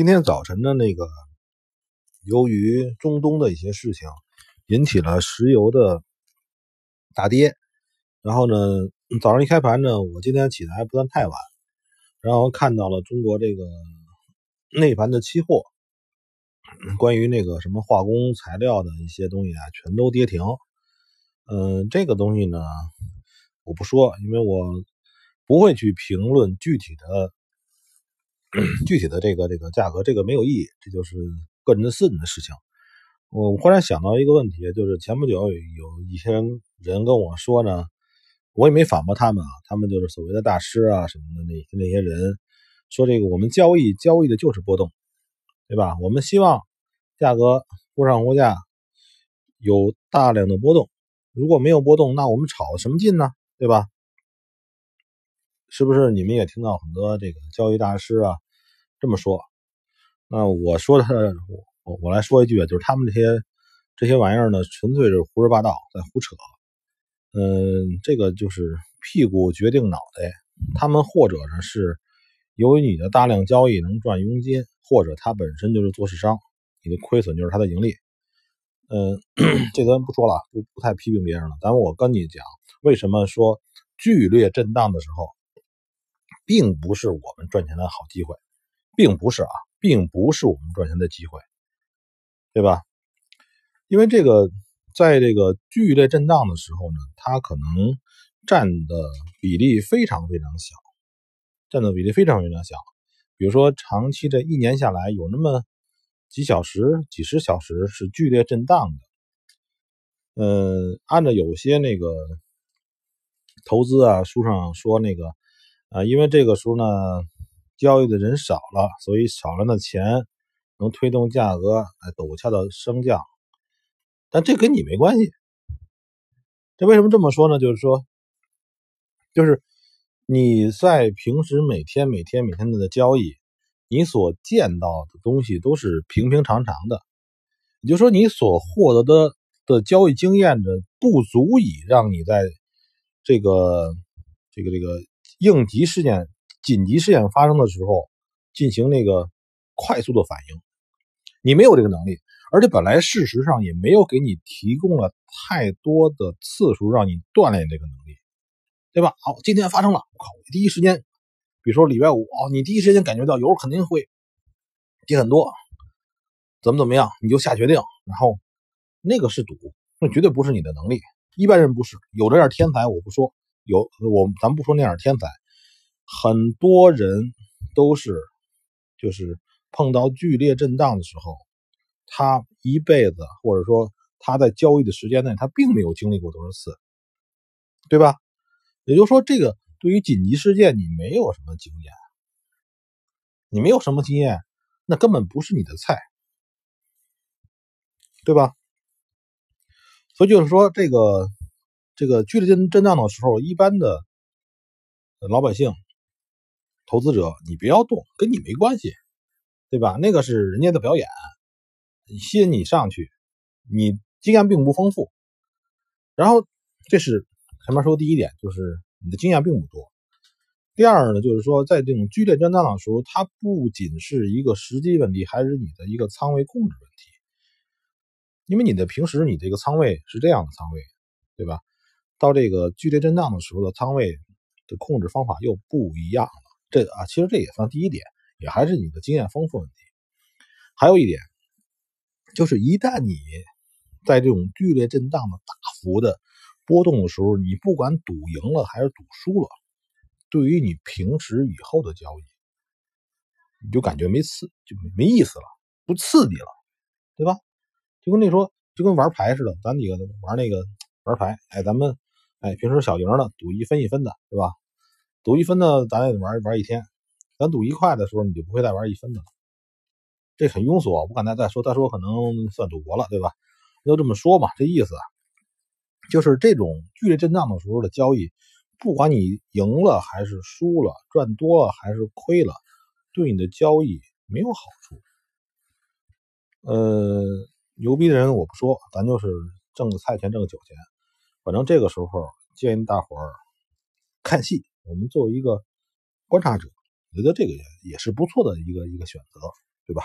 今天早晨的那个，由于中东的一些事情，引起了石油的大跌。然后呢，早上一开盘呢，我今天起的还不算太晚，然后看到了中国这个内盘的期货，关于那个什么化工材料的一些东西啊，全都跌停。嗯，这个东西呢，我不说，因为我不会去评论具体的。具体的这个这个价格，这个没有意义，这就是个人的私人的事情。我忽然想到一个问题，就是前不久有一些人跟我说呢，我也没反驳他们啊，他们就是所谓的大师啊什么的那那些人说这个我们交易交易的就是波动，对吧？我们希望价格忽上忽下有大量的波动，如果没有波动，那我们炒什么劲呢？对吧？是不是你们也听到很多这个交易大师啊这么说？那我说的，我我来说一句，就是他们这些这些玩意儿呢，纯粹是胡说八道，在胡扯。嗯，这个就是屁股决定脑袋。他们或者呢是由于你的大量交易能赚佣金，或者他本身就是做市商，你的亏损就是他的盈利。嗯，这咱不说了，不不太批评别人了。咱我跟你讲，为什么说剧烈震荡的时候？并不是我们赚钱的好机会，并不是啊，并不是我们赚钱的机会，对吧？因为这个，在这个剧烈震荡的时候呢，它可能占的比例非常非常小，占的比例非常非常小。比如说，长期这一年下来，有那么几小时、几十小时是剧烈震荡的。嗯，按照有些那个投资啊书上说那个。啊，因为这个时候呢，交易的人少了，所以少了的钱能推动价格哎陡峭的升降，但这跟你没关系。这为什么这么说呢？就是说，就是你在平时每天每天每天的交易，你所见到的东西都是平平常常的，也就是说，你所获得的的交易经验的不足以让你在这个这个这个。应急事件、紧急事件发生的时候，进行那个快速的反应，你没有这个能力，而且本来事实上也没有给你提供了太多的次数让你锻炼这个能力，对吧？好，今天发生了，我靠，第一时间，比如说礼拜五哦，你第一时间感觉到油肯定会低很多，怎么怎么样，你就下决定，然后那个是赌，那绝对不是你的能力，一般人不是，有这点天才我不说。有我，咱不说那样天才，很多人都是，就是碰到剧烈震荡的时候，他一辈子或者说他在交易的时间内，他并没有经历过多少次，对吧？也就是说，这个对于紧急事件，你没有什么经验，你没有什么经验，那根本不是你的菜，对吧？所以就是说这个。这个剧烈震震荡的时候，一般的老百姓、投资者，你不要动，跟你没关系，对吧？那个是人家的表演，吸引你上去，你经验并不丰富。然后，这是前面说第一点，就是你的经验并不多。第二呢，就是说，在这种剧烈震荡的时候，它不仅是一个时机问题，还是你的一个仓位控制问题。因为你的平时你这个仓位是这样的仓位，对吧？到这个剧烈震荡的时候的仓位的控制方法又不一样了。这个啊，其实这也算第一点，也还是你的经验丰富问题。还有一点，就是一旦你在这种剧烈震荡的大幅的波动的时候，你不管赌赢了还是赌输了，对于你平时以后的交易，你就感觉没刺，就没意思了，不刺激了，对吧？就跟那说，就跟玩牌似的，咱几个玩那个玩牌，哎，咱们。哎，平时小赢的赌一分一分的，对吧？赌一分的，咱也玩玩一天。咱赌一块的时候，你就不会再玩一分的了。这很庸俗，我不敢再再说，再说可能算赌博了，对吧？就这么说嘛，这意思就是这种剧烈震荡的时候的交易，不管你赢了还是输了，赚多了还是亏了，对你的交易没有好处。呃，牛逼的人我不说，咱就是挣个菜钱，挣个酒钱。反正这个时候建议大伙儿看戏，我们作为一个观察者，觉得这个也也是不错的一个一个选择。对吧？